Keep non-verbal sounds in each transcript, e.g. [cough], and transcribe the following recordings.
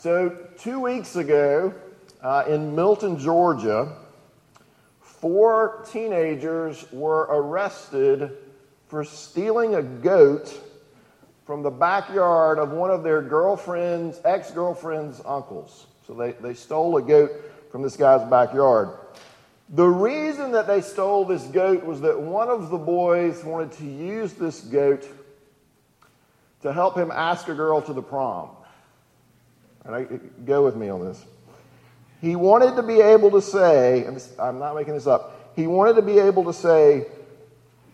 So, two weeks ago uh, in Milton, Georgia, four teenagers were arrested for stealing a goat from the backyard of one of their girlfriend's, ex girlfriend's uncles. So, they, they stole a goat from this guy's backyard. The reason that they stole this goat was that one of the boys wanted to use this goat to help him ask a girl to the prom. And I, go with me on this. He wanted to be able to say, and this, I'm not making this up, he wanted to be able to say,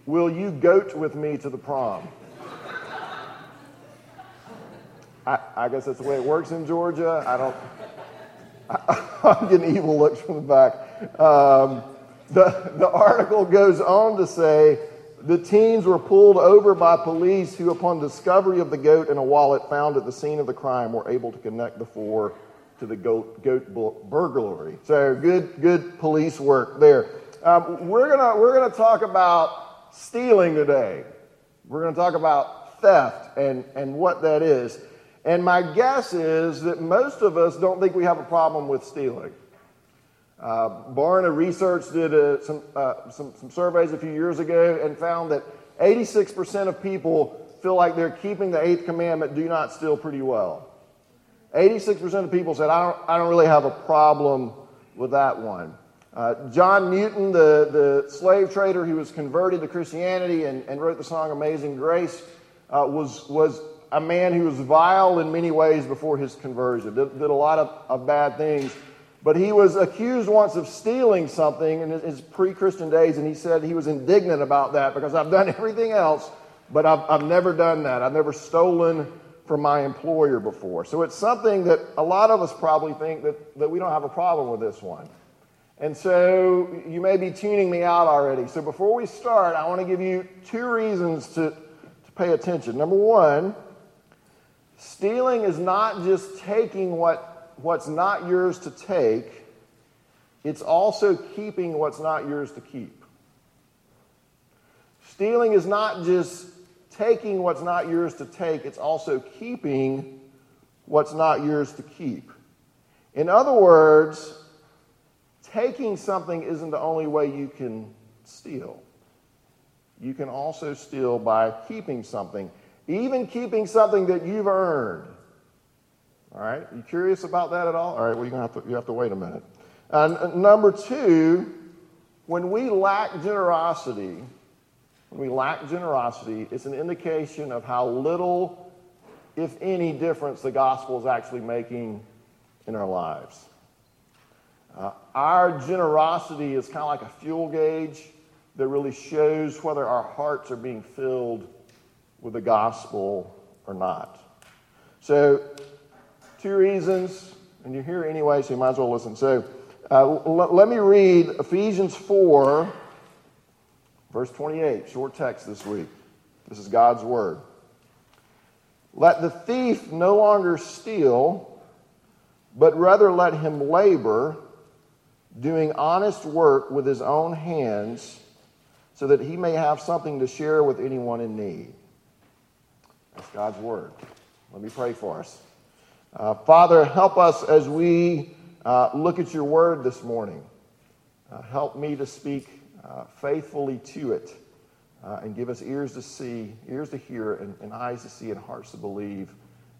Will you goat with me to the prom? I, I guess that's the way it works in Georgia. I don't. [laughs] I, am getting evil looks from the back. Um, the, the article goes on to say the teens were pulled over by police who, upon discovery of the goat and a wallet found at the scene of the crime, were able to connect the four to the goat, goat burglary. So good, good police work there. Um, we're gonna we're gonna talk about stealing today. We're gonna talk about theft and and what that is. And my guess is that most of us don't think we have a problem with stealing. Uh, Barna Research did a, some, uh, some, some surveys a few years ago and found that 86% of people feel like they're keeping the eighth commandment, do not steal, pretty well. 86% of people said, I don't, I don't really have a problem with that one. Uh, John Newton, the, the slave trader who was converted to Christianity and, and wrote the song Amazing Grace, uh, was, was a man who was vile in many ways before his conversion, did, did a lot of, of bad things. But he was accused once of stealing something in his pre Christian days, and he said he was indignant about that because I've done [laughs] everything else, but I've, I've never done that. I've never stolen from my employer before. So it's something that a lot of us probably think that, that we don't have a problem with this one. And so you may be tuning me out already. So before we start, I want to give you two reasons to, to pay attention. Number one, Stealing is not just taking what, what's not yours to take, it's also keeping what's not yours to keep. Stealing is not just taking what's not yours to take, it's also keeping what's not yours to keep. In other words, taking something isn't the only way you can steal. You can also steal by keeping something even keeping something that you've earned. All right, you curious about that at all? All right, well, you're have to, you have to wait a minute. And number two, when we lack generosity, when we lack generosity, it's an indication of how little, if any, difference the gospel is actually making in our lives. Uh, our generosity is kind of like a fuel gauge that really shows whether our hearts are being filled with the gospel or not. So, two reasons, and you're here anyway, so you might as well listen. So, uh, l- let me read Ephesians 4, verse 28, short text this week. This is God's word. Let the thief no longer steal, but rather let him labor, doing honest work with his own hands, so that he may have something to share with anyone in need. That's God's word. Let me pray for us. Uh, Father, help us as we uh, look at your word this morning. Uh, help me to speak uh, faithfully to it uh, and give us ears to see, ears to hear, and, and eyes to see, and hearts to believe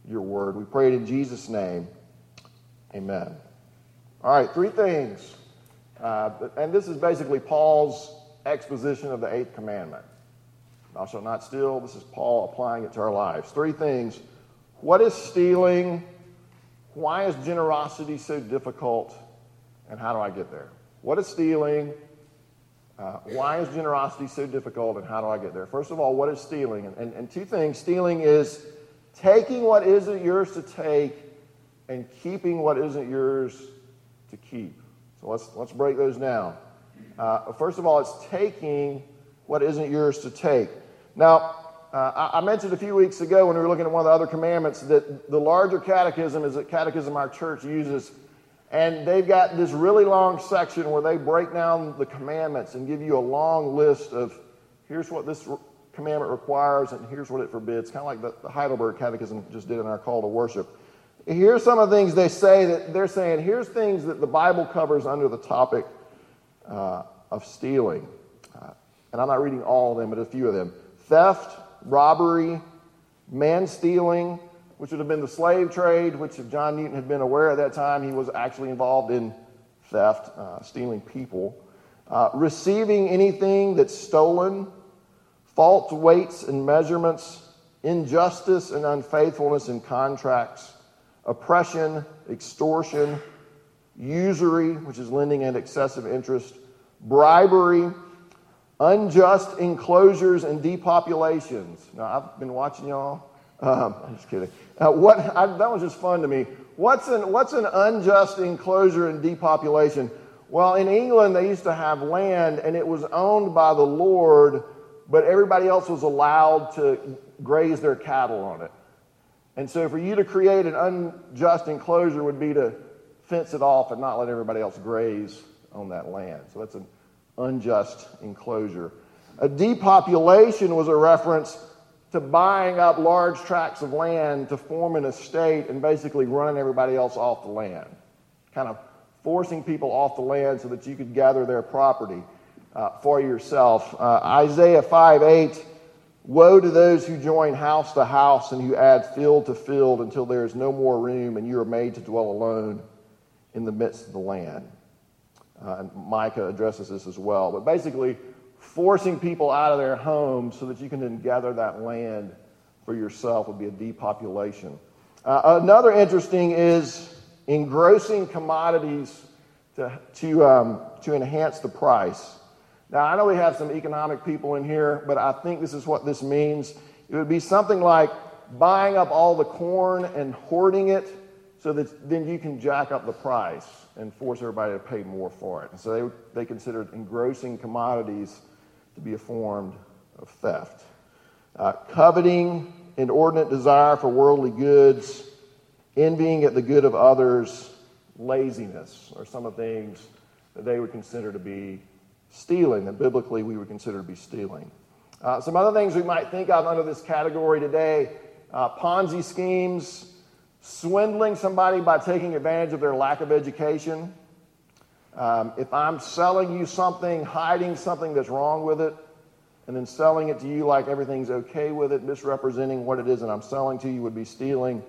your word. We pray it in Jesus' name. Amen. All right, three things. Uh, and this is basically Paul's exposition of the eighth commandment. Thou shalt not steal. This is Paul applying it to our lives. Three things. What is stealing? Why is generosity so difficult? And how do I get there? What is stealing? Uh, why is generosity so difficult? And how do I get there? First of all, what is stealing? And, and, and two things. Stealing is taking what isn't yours to take and keeping what isn't yours to keep. So let's, let's break those down. Uh, first of all, it's taking what isn't yours to take. Now, uh, I mentioned a few weeks ago when we were looking at one of the other commandments that the larger catechism is a catechism our church uses. And they've got this really long section where they break down the commandments and give you a long list of here's what this commandment requires and here's what it forbids, kind of like the, the Heidelberg Catechism just did in our call to worship. Here's some of the things they say that they're saying, here's things that the Bible covers under the topic uh, of stealing. Uh, and I'm not reading all of them, but a few of them theft, robbery, man stealing, which would have been the slave trade, which if John Newton had been aware at that time, he was actually involved in theft, uh, stealing people. Uh, receiving anything that's stolen, false weights and measurements, injustice and unfaithfulness in contracts, oppression, extortion, usury, which is lending at excessive interest, bribery, unjust enclosures and depopulations. Now, I've been watching y'all. Um, I'm just kidding. Uh, what, I, that was just fun to me. What's an, what's an unjust enclosure and depopulation? Well, in England, they used to have land and it was owned by the Lord, but everybody else was allowed to graze their cattle on it. And so, for you to create an unjust enclosure would be to fence it off and not let everybody else graze on that land. So, that's an unjust enclosure. A depopulation was a reference to buying up large tracts of land to form an estate and basically running everybody else off the land, kind of forcing people off the land so that you could gather their property uh, for yourself. Uh, Isaiah 5 8 Woe to those who join house to house and who add field to field until there is no more room and you are made to dwell alone in the midst of the land. Uh, and Micah addresses this as well. But basically, forcing people out of their homes so that you can then gather that land for yourself would be a depopulation. Uh, another interesting is engrossing commodities to, to, um, to enhance the price. Now, I know we have some economic people in here, but I think this is what this means. It would be something like buying up all the corn and hoarding it so that then you can jack up the price and force everybody to pay more for it. And so they, they considered engrossing commodities to be a form of theft. Uh, coveting, inordinate desire for worldly goods, envying at the good of others, laziness are some of the things that they would consider to be stealing, that biblically we would consider to be stealing. Uh, some other things we might think of under this category today uh, Ponzi schemes, swindling somebody by taking advantage of their lack of education. Um, if I'm selling you something, hiding something that's wrong with it, and then selling it to you like everything's okay with it, misrepresenting what it is that I'm selling to you would be stealing.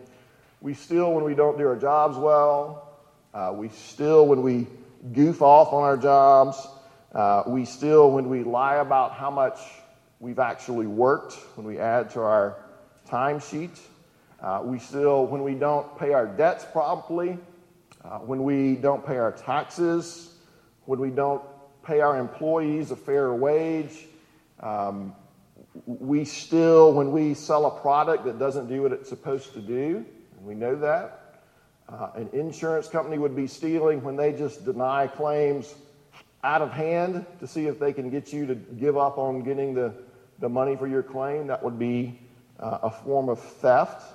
We steal when we don't do our jobs well. Uh, we steal when we goof off on our jobs. Uh, we steal when we lie about how much we've actually worked, when we add to our timesheet. Uh, we still, when we don't pay our debts promptly, uh, when we don't pay our taxes, when we don't pay our employees a fair wage. Um, we still, when we sell a product that doesn't do what it's supposed to do, and we know that. Uh, an insurance company would be stealing when they just deny claims out of hand to see if they can get you to give up on getting the, the money for your claim. That would be uh, a form of theft.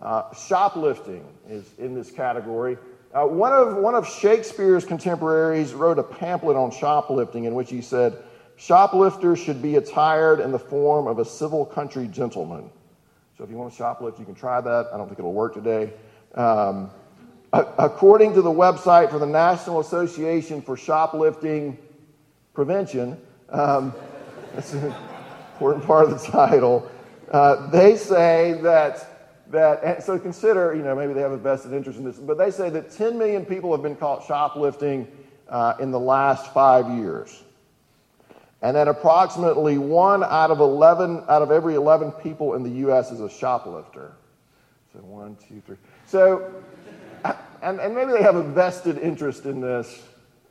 Uh, shoplifting is in this category. Uh, one, of, one of Shakespeare's contemporaries wrote a pamphlet on shoplifting in which he said, Shoplifters should be attired in the form of a civil country gentleman. So if you want to shoplift, you can try that. I don't think it'll work today. Um, According to the website for the National Association for Shoplifting Prevention, um, [laughs] that's an important part of the title. Uh, they say that that so consider you know maybe they have a vested interest in this, but they say that 10 million people have been caught shoplifting uh, in the last five years, and that approximately one out of 11 out of every 11 people in the U.S. is a shoplifter. So one, two, three. So and, and maybe they have a vested interest in this.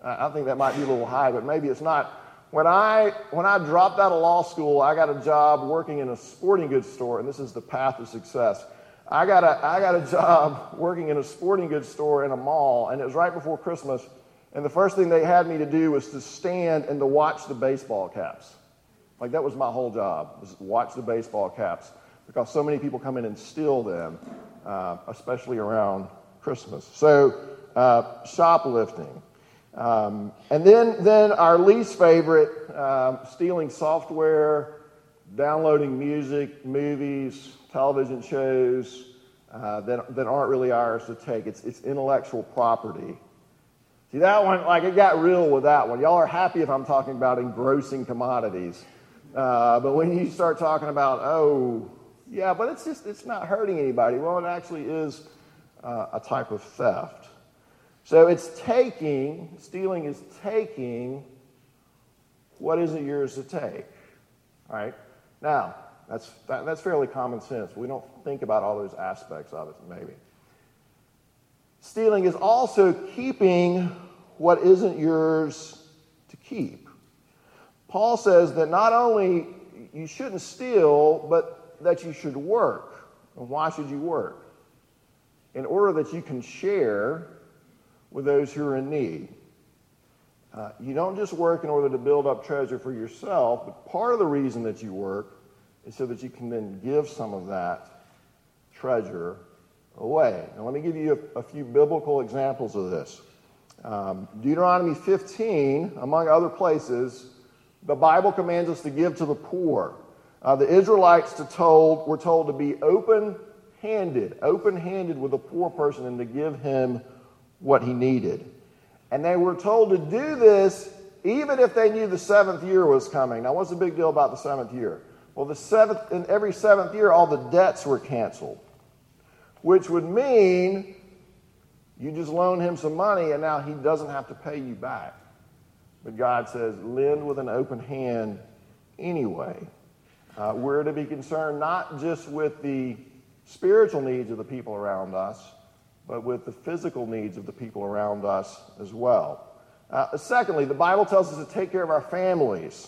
I think that might be a little high, but maybe it's not. When I, when I dropped out of law school, I got a job working in a sporting goods store, and this is the path to success. I got a, I got a job working in a sporting goods store in a mall, and it was right before Christmas. And the first thing they had me to do was to stand and to watch the baseball caps. Like that was my whole job, was watch the baseball caps, because so many people come in and steal them, uh, especially around Christmas. So, uh, shoplifting. Um, and then, then our least favorite um, stealing software, downloading music, movies, television shows, uh, that, that aren't really ours to take. It's, it's intellectual property. See, that one, like, it got real with that one. Y'all are happy if I'm talking about engrossing commodities. Uh, but when you start talking about, oh, yeah, but it's just, it's not hurting anybody. Well, it actually is uh, a type of theft. So it's taking, stealing is taking what isn't yours to take. All right? Now, that's, that, that's fairly common sense. We don't think about all those aspects of it, maybe. Stealing is also keeping what isn't yours to keep. Paul says that not only you shouldn't steal, but that you should work. And why should you work? In order that you can share with those who are in need. Uh, you don't just work in order to build up treasure for yourself, but part of the reason that you work is so that you can then give some of that treasure away. Now, let me give you a, a few biblical examples of this. Um, Deuteronomy 15, among other places, the Bible commands us to give to the poor. Uh, the Israelites to told, were told to be open handed, open handed with a poor person and to give him what he needed. And they were told to do this even if they knew the seventh year was coming. Now, what's the big deal about the seventh year? Well, the seventh, in every seventh year, all the debts were canceled, which would mean you just loan him some money and now he doesn't have to pay you back. But God says, lend with an open hand anyway. Uh, we're to be concerned not just with the spiritual needs of the people around us, but with the physical needs of the people around us as well. Uh, secondly, the Bible tells us to take care of our families.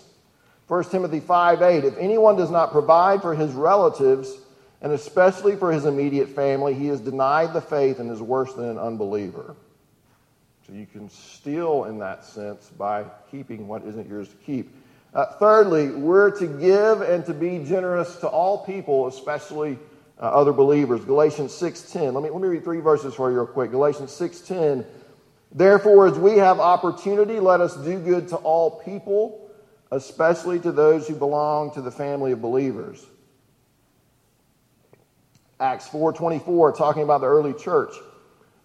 1 Timothy 5 8, if anyone does not provide for his relatives, and especially for his immediate family, he has denied the faith and is worse than an unbeliever. So you can steal in that sense by keeping what isn't yours to keep. Uh, thirdly, we're to give and to be generous to all people, especially uh, other believers. Galatians 6.10. Let me, let me read three verses for you real quick. Galatians 6.10. Therefore, as we have opportunity, let us do good to all people especially to those who belong to the family of believers. Acts 4:24 talking about the early church.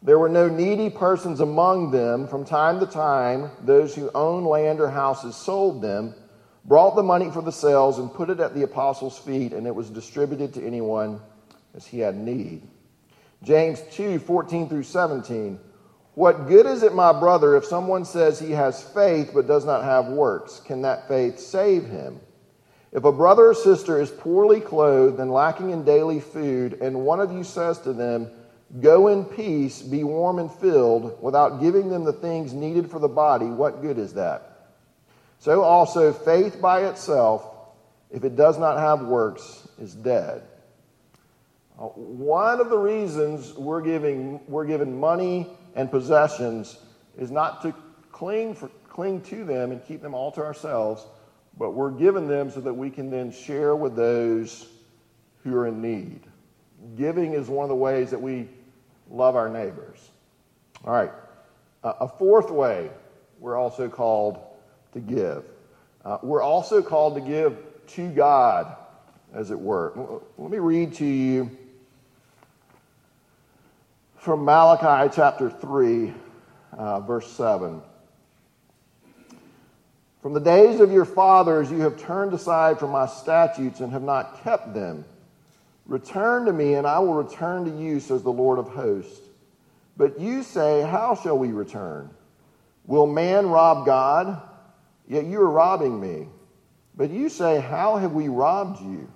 There were no needy persons among them. From time to time, those who owned land or houses sold them, brought the money for the sales and put it at the apostles' feet, and it was distributed to anyone as he had need. James 2, 14 through 17. What good is it, my brother, if someone says he has faith but does not have works? Can that faith save him? If a brother or sister is poorly clothed and lacking in daily food, and one of you says to them, Go in peace, be warm and filled, without giving them the things needed for the body, what good is that? So also, faith by itself, if it does not have works, is dead. Uh, one of the reasons we're giving we're given money and possessions is not to cling, for, cling to them and keep them all to ourselves, but we're given them so that we can then share with those who are in need. Giving is one of the ways that we love our neighbors. All right. Uh, a fourth way we're also called to give. Uh, we're also called to give to God, as it were. Let me read to you from Malachi chapter 3, uh, verse 7. From the days of your fathers, you have turned aside from my statutes and have not kept them. Return to me, and I will return to you, says the Lord of hosts. But you say, How shall we return? Will man rob God? Yet you are robbing me. But you say, How have we robbed you?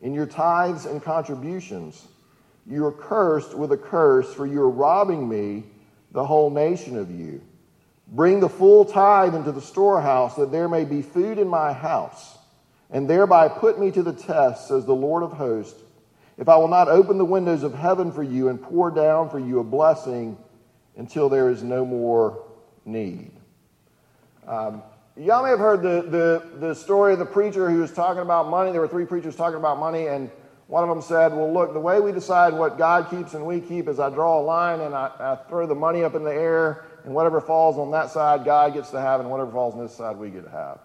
In your tithes and contributions. You are cursed with a curse, for you are robbing me, the whole nation of you. Bring the full tithe into the storehouse, that there may be food in my house, and thereby put me to the test, says the Lord of hosts, if I will not open the windows of heaven for you and pour down for you a blessing until there is no more need. Um, y'all may have heard the, the, the story of the preacher who was talking about money. There were three preachers talking about money, and one of them said, Well, look, the way we decide what God keeps and we keep is I draw a line and I, I throw the money up in the air, and whatever falls on that side, God gets to have, and whatever falls on this side, we get to have.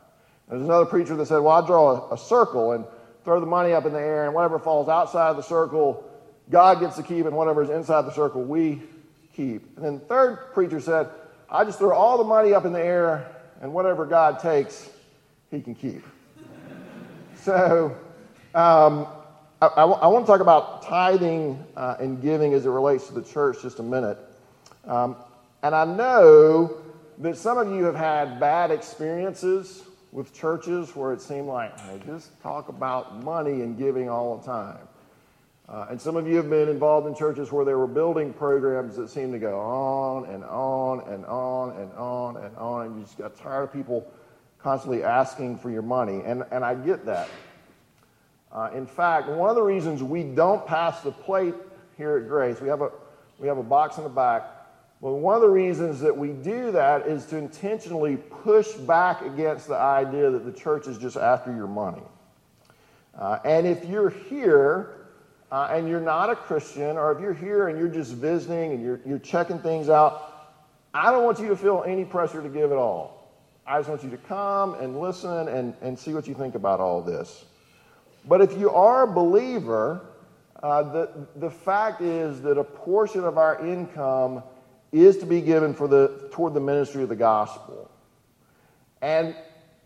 There's another preacher that said, Well, I draw a, a circle and throw the money up in the air, and whatever falls outside the circle, God gets to keep, and whatever is inside the circle, we keep. And then the third preacher said, I just throw all the money up in the air, and whatever God takes, he can keep. [laughs] so, um, I, want to talk about tithing uh, and giving as it relates to the church just a minute. Um, and I know that some of you have had bad experiences with churches where it seemed like they just talk about money and giving all the time. Uh, and some of you have been involved in churches where there were building programs that seemed to go on and on and on and on and on, and you just got tired of people constantly asking for your money. And, and I get that. Uh, in fact, one of the reasons we don't pass the plate here at Grace, we have a, we have a box in the back. Well, one of the reasons that we do that is to intentionally push back against the idea that the church is just after your money. Uh, and if you're here uh, and you're not a Christian, or if you're here and you're just visiting and you're, you're checking things out, I don't want you to feel any pressure to give at all. I just want you to come and listen and, and see what you think about all this. But if you are a believer, uh, the, the fact is that a portion of our income is to be given for the, toward the ministry of the gospel. And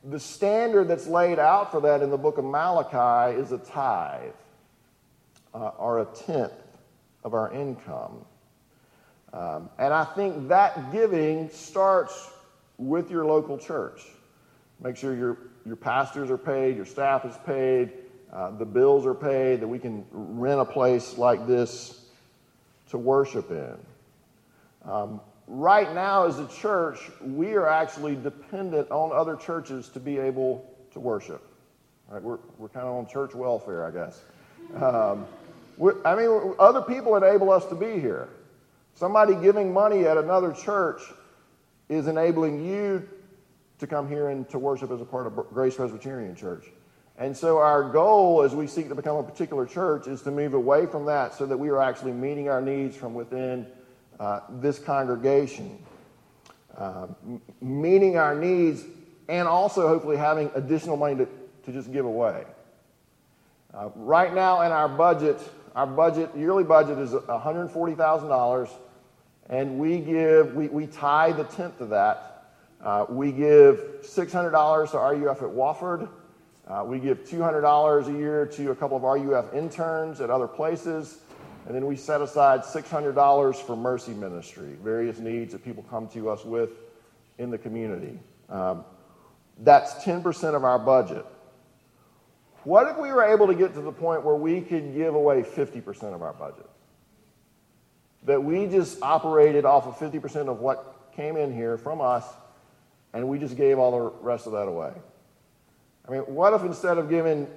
the standard that's laid out for that in the book of Malachi is a tithe uh, are a tenth of our income. Um, and I think that giving starts with your local church. Make sure your, your pastors are paid, your staff is paid, uh, the bills are paid, that we can rent a place like this to worship in. Um, right now, as a church, we are actually dependent on other churches to be able to worship. Right? We're, we're kind of on church welfare, I guess. Um, I mean, other people enable us to be here. Somebody giving money at another church is enabling you to come here and to worship as a part of Grace Presbyterian Church. And so our goal as we seek to become a particular church is to move away from that so that we are actually meeting our needs from within uh, this congregation. Uh, meeting our needs and also hopefully having additional money to, to just give away. Uh, right now in our budget, our budget, yearly budget is $140,000, and we give, we, we tithe the tenth of that. Uh, we give $600 to RUF at Wofford. Uh, we give $200 a year to a couple of RUF interns at other places. And then we set aside $600 for mercy ministry, various needs that people come to us with in the community. Um, that's 10% of our budget. What if we were able to get to the point where we could give away 50% of our budget? That we just operated off of 50% of what came in here from us, and we just gave all the rest of that away. I mean, what if instead of giving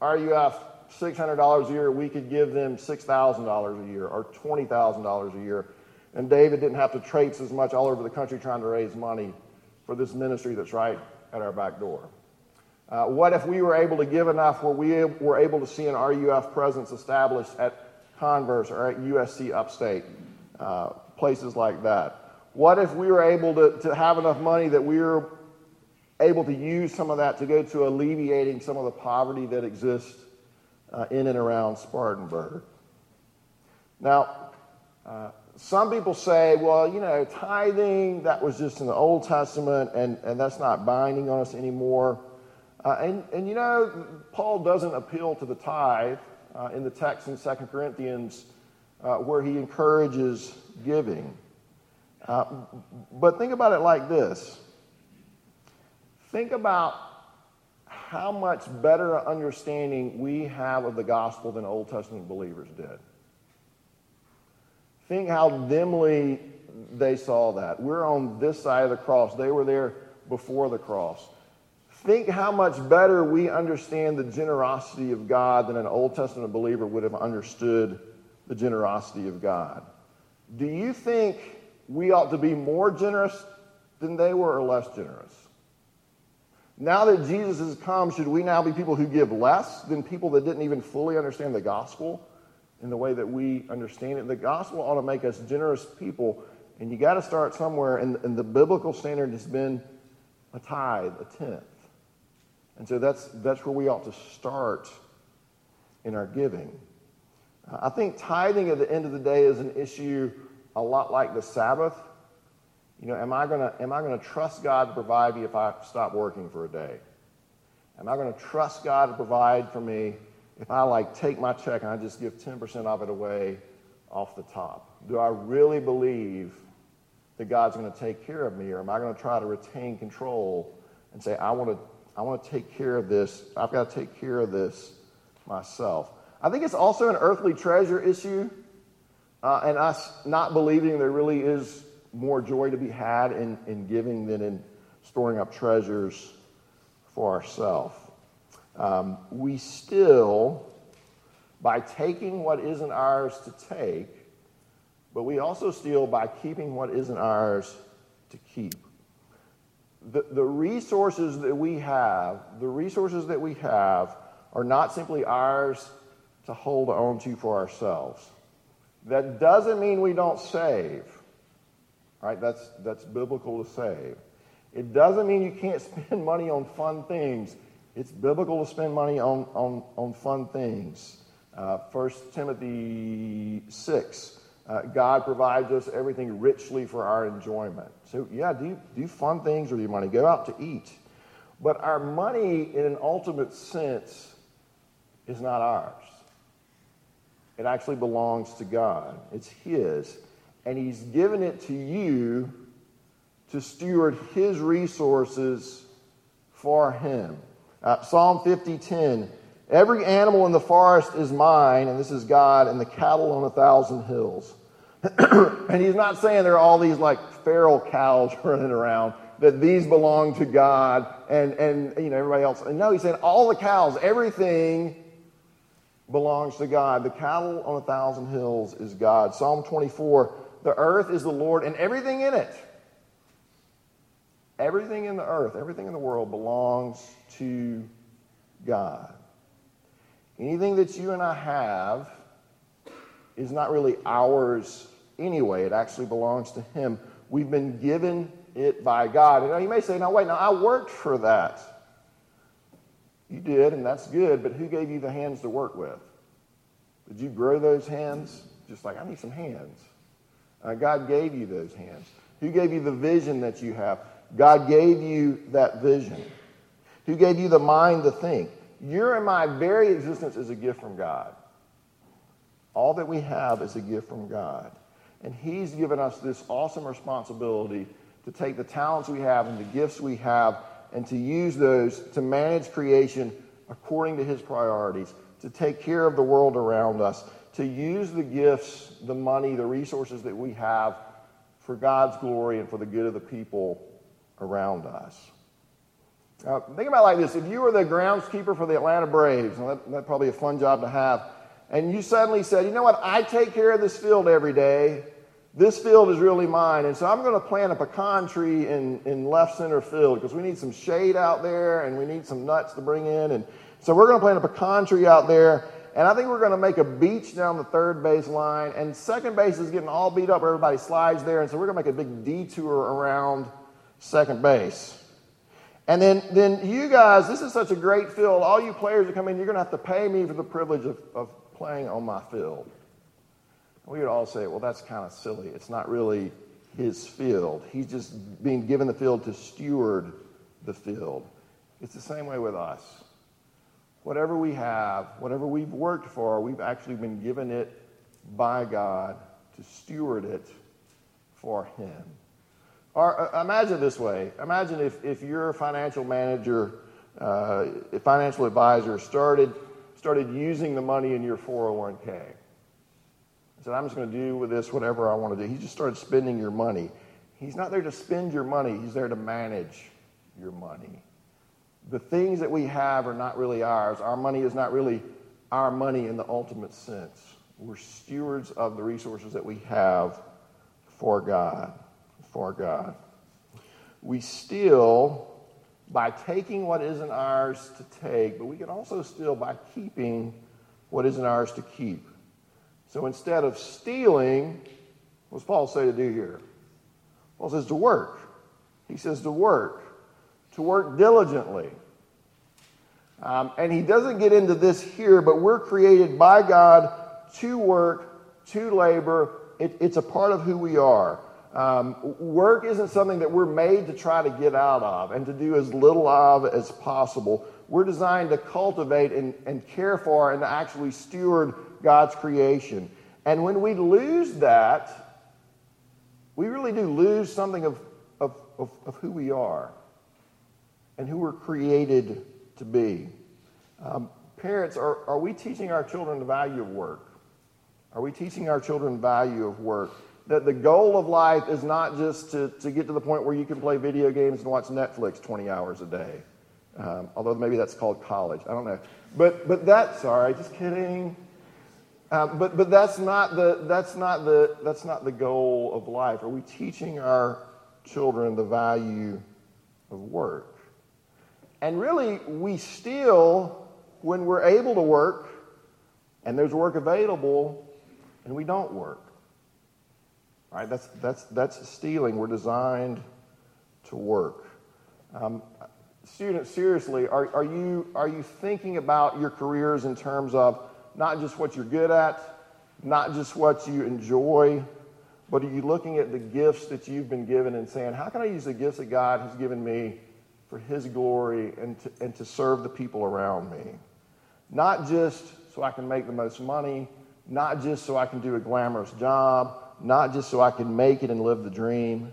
RUF $600 a year, we could give them $6,000 a year or $20,000 a year, and David didn't have to traipse as much all over the country trying to raise money for this ministry that's right at our back door? Uh, what if we were able to give enough where we were able to see an RUF presence established at Converse or at USC Upstate, uh, places like that? What if we were able to, to have enough money that we were able to use some of that to go to alleviating some of the poverty that exists uh, in and around Spartanburg? Now, uh, some people say, well, you know, tithing, that was just in the Old Testament and, and that's not binding on us anymore. Uh, and, and you know, Paul doesn't appeal to the tithe uh, in the text in 2 Corinthians uh, where he encourages giving. Uh, but think about it like this think about how much better understanding we have of the gospel than Old Testament believers did. Think how dimly they saw that. We're on this side of the cross, they were there before the cross. Think how much better we understand the generosity of God than an Old Testament believer would have understood the generosity of God. Do you think we ought to be more generous than they were or less generous? Now that Jesus has come, should we now be people who give less than people that didn't even fully understand the gospel in the way that we understand it? The gospel ought to make us generous people, and you got to start somewhere, and, and the biblical standard has been a tithe, a tenth. And so that's, that's where we ought to start in our giving. I think tithing at the end of the day is an issue a lot like the Sabbath. You know, am I gonna am I gonna trust God to provide me if I stop working for a day? Am I gonna trust God to provide for me if I like take my check and I just give 10% of it away off the top? Do I really believe that God's going to take care of me, or am I going to try to retain control and say, I want to, I want to take care of this. I've got to take care of this myself. I think it's also an earthly treasure issue, uh, and us not believing there really is more joy to be had in, in giving than in storing up treasures for ourselves. Um, we still, by taking what isn't ours to take, but we also steal by keeping what isn't ours to keep. The, the resources that we have, the resources that we have, are not simply ours to hold on to for ourselves. That doesn't mean we don't save. Right? That's, that's biblical to save. It doesn't mean you can't [laughs] spend money on fun things. It's biblical to spend money on, on, on fun things. Uh, 1 Timothy 6 uh, God provides us everything richly for our enjoyment. So, yeah, do, do fun things with your money. Go out to eat. But our money, in an ultimate sense, is not ours. It actually belongs to God, it's His. And He's given it to you to steward His resources for Him. Uh, Psalm 50:10. Every animal in the forest is mine, and this is God, and the cattle on a thousand hills. [clears throat] and he's not saying there are all these like feral cows [laughs] running around, that these belong to God and, and you know, everybody else. And no, he said all the cows, everything belongs to God. The cattle on a thousand hills is God. Psalm 24, the earth is the Lord and everything in it. Everything in the earth, everything in the world belongs to God. Anything that you and I have is not really ours anyway. It actually belongs to Him. We've been given it by God. And you may say, now wait, now I worked for that. You did, and that's good, but who gave you the hands to work with? Did you grow those hands? Just like, I need some hands. Uh, God gave you those hands. Who gave you the vision that you have? God gave you that vision. Who gave you the mind to think? Your and my very existence is a gift from God. All that we have is a gift from God. And He's given us this awesome responsibility to take the talents we have and the gifts we have and to use those to manage creation according to His priorities, to take care of the world around us, to use the gifts, the money, the resources that we have for God's glory and for the good of the people around us. Now, think about like this. If you were the groundskeeper for the Atlanta Braves, and that, that'd probably a fun job to have, and you suddenly said, you know what, I take care of this field every day. This field is really mine. And so I'm going to plant a pecan tree in, in left center field because we need some shade out there and we need some nuts to bring in. And so we're going to plant a pecan tree out there. And I think we're going to make a beach down the third base line. And second base is getting all beat up. Everybody slides there. And so we're going to make a big detour around second base. And then, then you guys, this is such a great field. All you players that come in, you're going to have to pay me for the privilege of, of playing on my field. We would all say, well, that's kind of silly. It's not really his field. He's just being given the field to steward the field. It's the same way with us. Whatever we have, whatever we've worked for, we've actually been given it by God to steward it for Him. Or uh, imagine this way imagine if, if your financial manager, uh, financial advisor started, started using the money in your 401k. He said, I'm just going to do with this whatever I want to do. He just started spending your money. He's not there to spend your money, he's there to manage your money. The things that we have are not really ours. Our money is not really our money in the ultimate sense. We're stewards of the resources that we have for God for God. We steal by taking what isn't ours to take, but we can also steal by keeping what isn't ours to keep. So instead of stealing, what's Paul say to do here? Paul says to work. He says to work, to work diligently. Um, and he doesn't get into this here, but we're created by God to work, to labor. It, it's a part of who we are. Um, work isn't something that we're made to try to get out of and to do as little of as possible. We're designed to cultivate and, and care for and actually steward God's creation. And when we lose that, we really do lose something of, of, of, of who we are and who we're created to be. Um, parents, are, are we teaching our children the value of work? Are we teaching our children the value of work? that the goal of life is not just to, to get to the point where you can play video games and watch Netflix 20 hours a day. Um, although maybe that's called college. I don't know. But, but that, sorry, just kidding. Um, but, but that's not the, that's not the, that's not the goal of life. Are we teaching our children the value of work? And really, we still, when we're able to work and there's work available, and we don't work. Right? That's, that's, that's stealing. We're designed to work. Um, students, seriously, are, are, you, are you thinking about your careers in terms of not just what you're good at, not just what you enjoy, but are you looking at the gifts that you've been given and saying, how can I use the gifts that God has given me for His glory and to, and to serve the people around me? Not just so I can make the most money, not just so I can do a glamorous job, not just so I can make it and live the dream,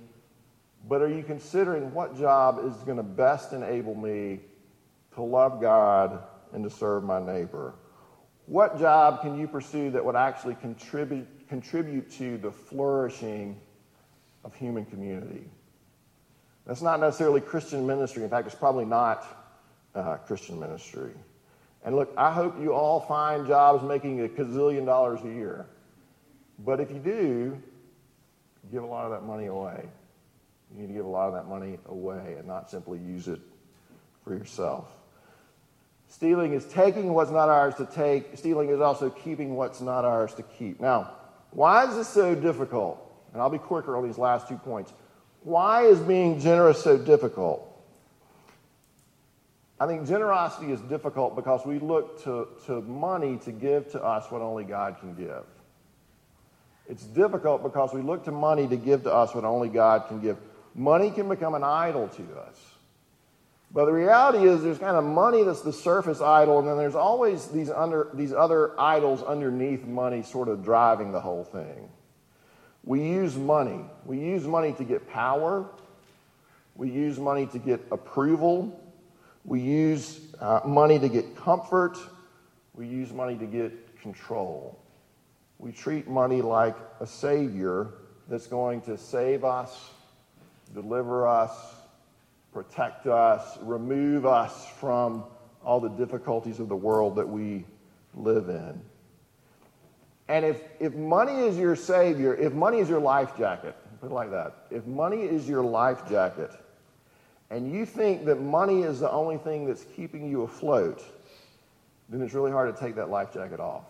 but are you considering what job is going to best enable me to love God and to serve my neighbor? What job can you pursue that would actually contribute, contribute to the flourishing of human community? That's not necessarily Christian ministry. In fact, it's probably not uh, Christian ministry. And look, I hope you all find jobs making a gazillion dollars a year. But if you do, give a lot of that money away. You need to give a lot of that money away and not simply use it for yourself. Stealing is taking what's not ours to take. Stealing is also keeping what's not ours to keep. Now, why is this so difficult? And I'll be quicker on these last two points. Why is being generous so difficult? I think generosity is difficult because we look to, to money to give to us what only God can give. It's difficult because we look to money to give to us what only God can give. Money can become an idol to us. But the reality is there's kind of money that's the surface idol, and then there's always these, under, these other idols underneath money sort of driving the whole thing. We use money. We use money to get power. We use money to get approval. We use uh, money to get comfort. We use money to get control we treat money like a savior that's going to save us, deliver us, protect us, remove us from all the difficulties of the world that we live in. And if, if money is your savior, if money is your life jacket, put it like that, if money is your life jacket, and you think that money is the only thing that's keeping you afloat, then it's really hard to take that life jacket off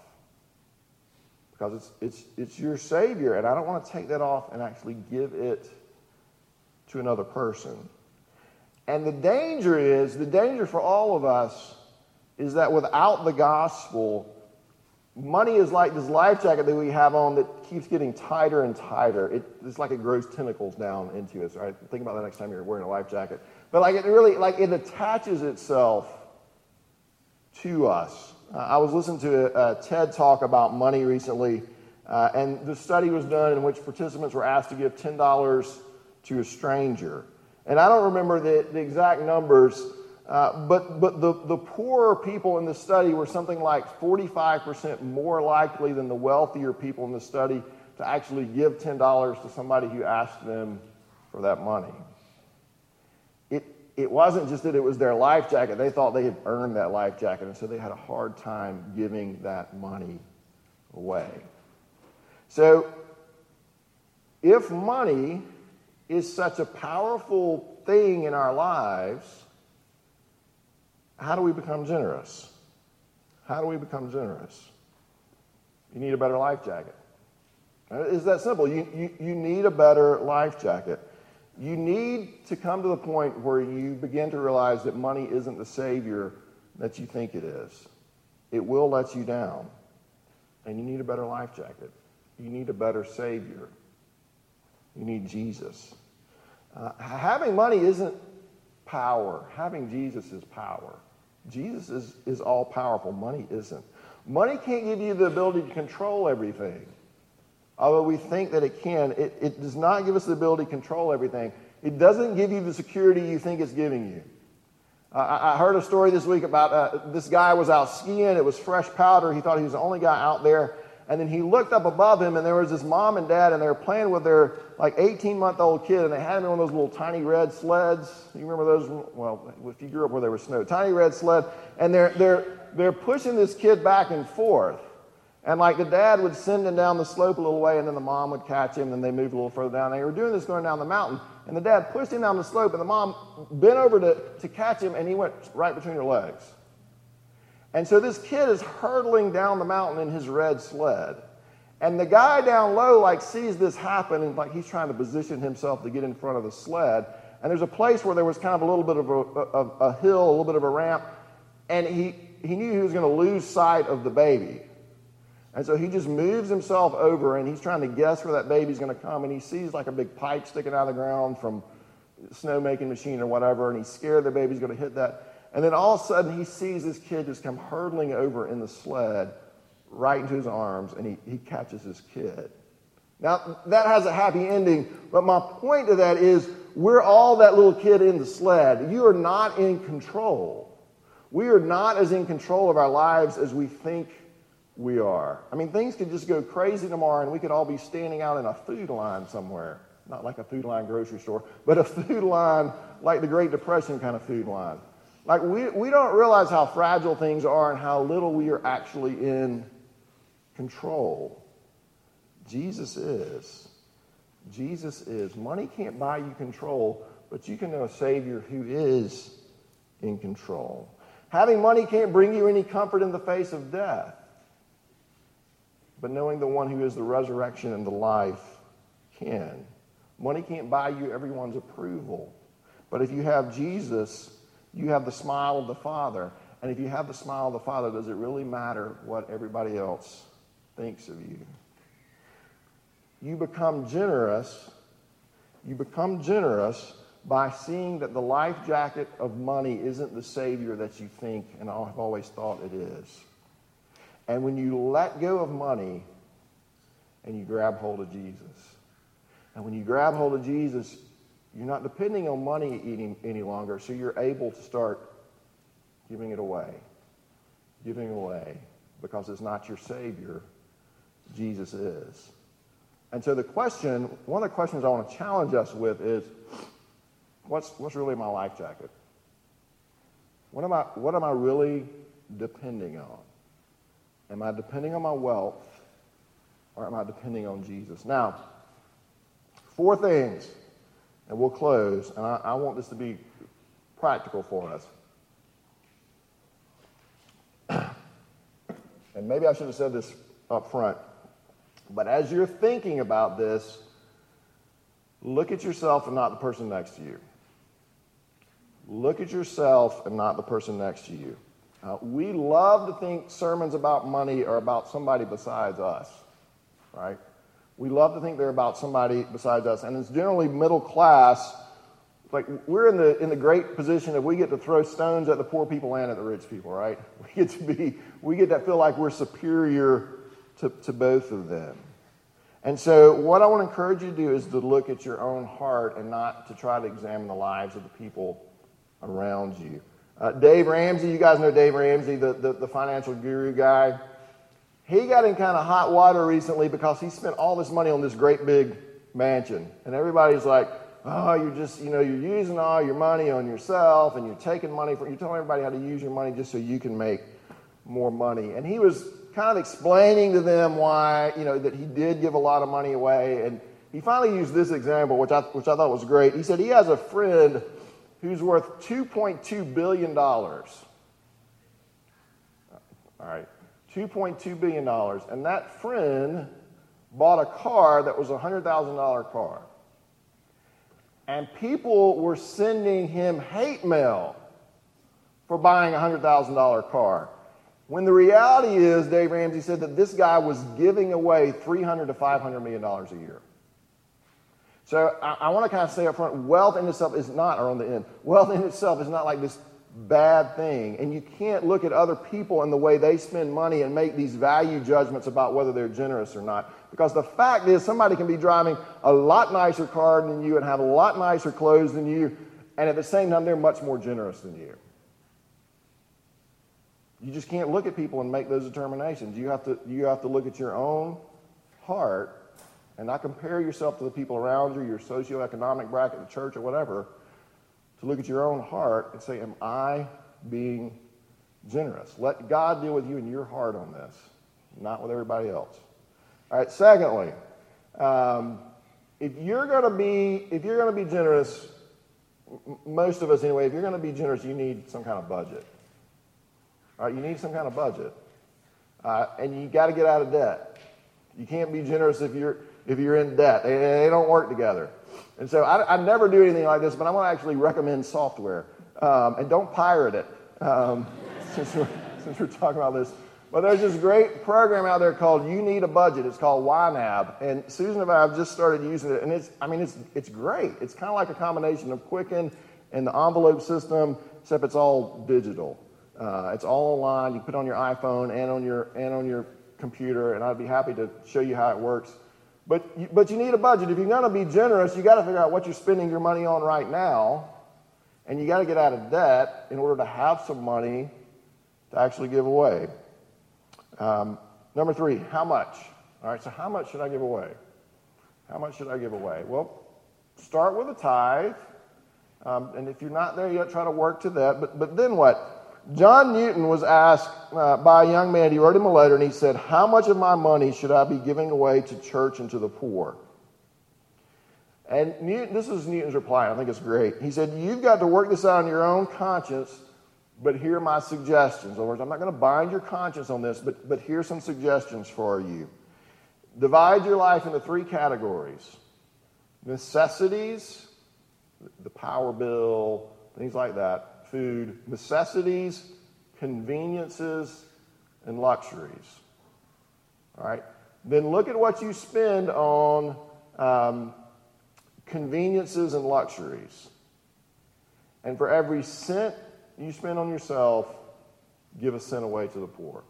because it's, it's, it's your Savior, and I don't want to take that off and actually give it to another person. And the danger is, the danger for all of us is that without the gospel, money is like this life jacket that we have on that keeps getting tighter and tighter. It, it's like it grows tentacles down into us. Right? Think about that next time you're wearing a life jacket. But like it really, like it attaches itself to us. Uh, I was listening to a, a, TED talk about money recently, uh, and the study was done in which participants were asked to give $10 to a stranger. And I don't remember the, the exact numbers, uh, but, but the, the poorer people in the study were something like 45% more likely than the wealthier people in the study to actually give $10 to somebody who asked them for that money it wasn't just that it was their life jacket. They thought they had earned that life jacket, and so they had a hard time giving that money away. So, if money is such a powerful thing in our lives, how do we become generous? How do we become generous? You need a better life jacket. It's that simple. You, you, you need a better life jacket. You need to come to the point where you begin to realize that money isn't the savior that you think it is. It will let you down. And you need a better life jacket. You need a better Savior. You need Jesus. Uh, having money isn't power, having Jesus is power. Jesus is, is all powerful, money isn't. Money can't give you the ability to control everything. Although we think that it can, it, it does not give us the ability to control everything. It doesn't give you the security you think it's giving you. I, I heard a story this week about uh, this guy was out skiing. It was fresh powder. He thought he was the only guy out there. And then he looked up above him, and there was this mom and dad, and they were playing with their like 18 month old kid, and they had him in one of those little tiny red sleds. You remember those? Well, if you grew up where there was snow, tiny red sled, and they're they're they're pushing this kid back and forth. And like the dad would send him down the slope a little way, and then the mom would catch him, and they moved a little further down. They were doing this going down the mountain, and the dad pushed him down the slope, and the mom bent over to, to catch him, and he went right between her legs. And so this kid is hurtling down the mountain in his red sled. And the guy down low like sees this happen and like he's trying to position himself to get in front of the sled. And there's a place where there was kind of a little bit of a, a, hill, a little bit of a ramp, and he, he knew he was going to lose sight of the baby. And so he just moves himself over and he's trying to guess where that baby's going to come. And he sees like a big pipe sticking out of the ground from snowmaking machine or whatever. And he's scared the baby's going to hit that. And then all of a sudden he sees this kid just come hurtling over in the sled right into his arms and he, he catches his kid. Now, that has a happy ending, but my point to that is we're all that little kid in the sled. You are not in control. We are not as in control of our lives as we think we are. I mean, things could just go crazy tomorrow and we could all be standing out in a food line somewhere. Not like a food line grocery store, but a food line like the Great Depression kind of food line. Like, we, we don't realize how fragile things are and how little we are actually in control. Jesus is. Jesus is. Money can't buy you control, but you can know a Savior who is in control. Having money can't bring you any comfort in the face of death, but knowing the one who is the resurrection and the life can. Money can't buy you everyone's approval, but if you have Jesus, you have the smile of the Father. And if you have the smile of the Father, does it really matter what everybody else thinks of you. You become generous. You become generous by seeing that the life jacket of money isn't the Savior that you think and I've always thought it is. And when you let go of money and you grab hold of Jesus, and when you grab hold of Jesus, you're not depending on money any, any longer, so you're able to start giving it away. Giving away because it's not your Savior, Jesus is. And so the question, one of the questions I want to challenge us with is, what's, what's really my life jacket? What am, I, what am I really depending on? Am I depending on my wealth or am I depending on Jesus? Now, four things, and we'll close, and I, I want this to be practical for us. [clears throat] and maybe I should have said this up front. But as you're thinking about this, look at yourself and not the person next to you. Look at yourself and not the person next to you. Uh, we love to think sermons about money are about somebody besides us, right? We love to think they're about somebody besides us, and it's generally middle class. Like we're in the in the great position that we get to throw stones at the poor people and at the rich people, right? [laughs] We get to be we get to feel like we're superior to, to both of them. And so, what I want to encourage you to do is to look at your own heart and not to try to examine the lives of the people around you. Uh, Dave Ramsey, you guys know Dave Ramsey, the, the, the financial guru guy. He got in kind of hot water recently because he spent all this money on this great big mansion. And everybody's like, oh, you're just, you know, you're using all your money on yourself and you're taking money from, you're telling everybody how to use your money just so you can make more money. And he was kind of explaining to them why, you know, that he did give a lot of money away. And he finally used this example, which I, which I thought was great. He said he has a friend who's worth $2.2 billion. All right, $2.2 billion. And that friend bought a car that was a $100,000 car. And people were sending him hate mail for buying a $100,000 car. When the reality is, Dave Ramsey said that this guy was giving away 300 to 500 million dollars a year. So I, I want to kind of say up front, wealth in itself is not, or on the end, wealth in itself is not like this bad thing. And you can't look at other people and the way they spend money and make these value judgments about whether they're generous or not. Because the fact is, somebody can be driving a lot nicer car than you and have a lot nicer clothes than you, and at the same time, they're much more generous than you. You just can't look at people and make those determinations. You have to, you have to look at your own heart and not compare yourself to the people around you, your socioeconomic bracket, the church, or whatever to look at your own heart and say, Am I being generous? Let God deal with you in your heart on this, not with everybody else. All right, secondly, um, if you're going to be if you're going to be generous, most of us anyway, if you're going to be generous, you need some kind of budget. All right, you need some kind of budget, uh, and you got to get out of debt. You can't be generous if you're if you're in debt. They, they don't work together. And so I, I, never do anything like this, but I want to actually recommend software. Um, and don't pirate it, um, [laughs] since, we're, since we're talking about this. But there's this great program out there called You Need a Budget. It's called YNAB. And Susan and I have just started using it. And it's, I mean, it's, it's great. It's kind of like a combination of Quicken and the envelope system, except it's all digital. Uh, it's all online. You put it on your iPhone and on your, and on your computer. And I'd be happy to show you how it works. But you, but you need a budget. If you're going to be generous, you got to figure out what you're spending your money on right now, and you got to get out of debt in order to have some money to actually give away. Um, number three, how much? All right, so how much should I give away? How much should I give away? Well, start with a tithe, um, and if you're not there yet, try to work to that. But but then what? John Newton was asked uh, by a young man, he wrote him a letter and he said, How much of my money should I be giving away to church and to the poor? And Newton, this is Newton's reply. I think it's great. He said, You've got to work this out on your own conscience, but here are my suggestions. In other words, I'm not going to bind your conscience on this, but, but here's some suggestions for you. Divide your life into three categories necessities, the power bill, things like that food, necessities, conveniences, and luxuries. All right? Then look at what you spend on um, conveniences and luxuries. And for every cent you spend on yourself, give a cent away to the poor.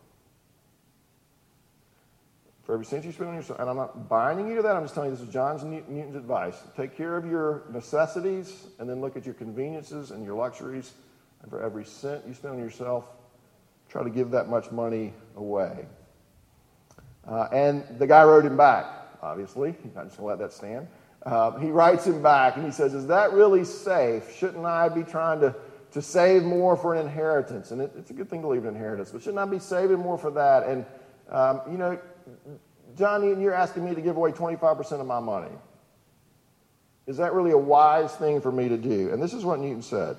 For every cent you spend on yourself, and I'm not binding you to that, I'm just telling you this is John Newton's advice. Take care of your necessities, and then look at your conveniences and your luxuries and for every cent you spend on yourself, try to give that much money away. Uh, and the guy wrote him back, obviously. I'm not just going to let that stand. Uh, he writes him back and he says, Is that really safe? Shouldn't I be trying to, to save more for an inheritance? And it, it's a good thing to leave an inheritance, but shouldn't I be saving more for that? And, um, you know, Johnny, you're asking me to give away 25% of my money. Is that really a wise thing for me to do? And this is what Newton said.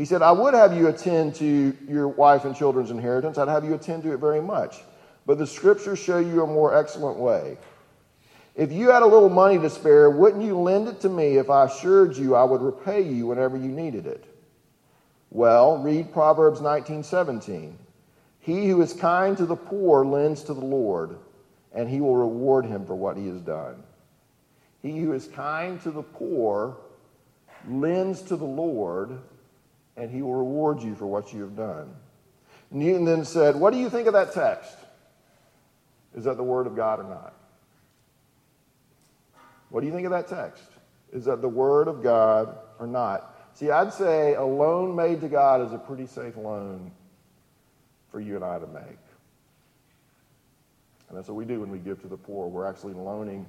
He said, I would have you attend to your wife and children's inheritance. I'd have you attend to it very much. But the scriptures show you a more excellent way. If you had a little money to spare, wouldn't you lend it to me if I assured you I would repay you whenever you needed it? Well, read Proverbs 19:17. He who is kind to the poor lends to the Lord, and he will reward him for what he has done. He who is kind to the poor lends to the Lord, and he will reward you for what you have done. Newton then said, What do you think of that text? Is that the Word of God or not? What do you think of that text? Is that the Word of God or not? See, I'd say a loan made to God is a pretty safe loan for you and I to make. And that's what we do when we give to the poor. We're actually loaning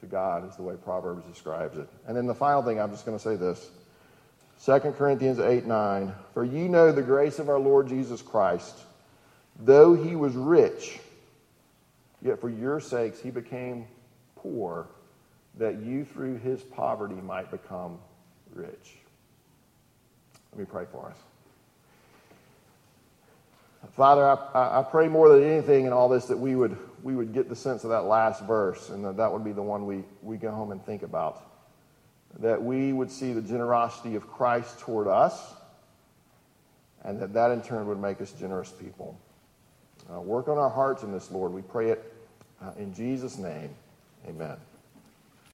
to God, is the way Proverbs describes it. And then the final thing, I'm just going to say this. 2 Corinthians 8 9. For you know the grace of our Lord Jesus Christ, though he was rich, yet for your sakes he became poor, that you through his poverty might become rich. Let me pray for us. Father, I, I pray more than anything in all this that we would, we would get the sense of that last verse and that that would be the one we, we go home and think about that we would see the generosity of Christ toward us, and that that in turn would make us generous people. Uh, work on our hearts in this, Lord. We pray it uh, in Jesus' name. Amen.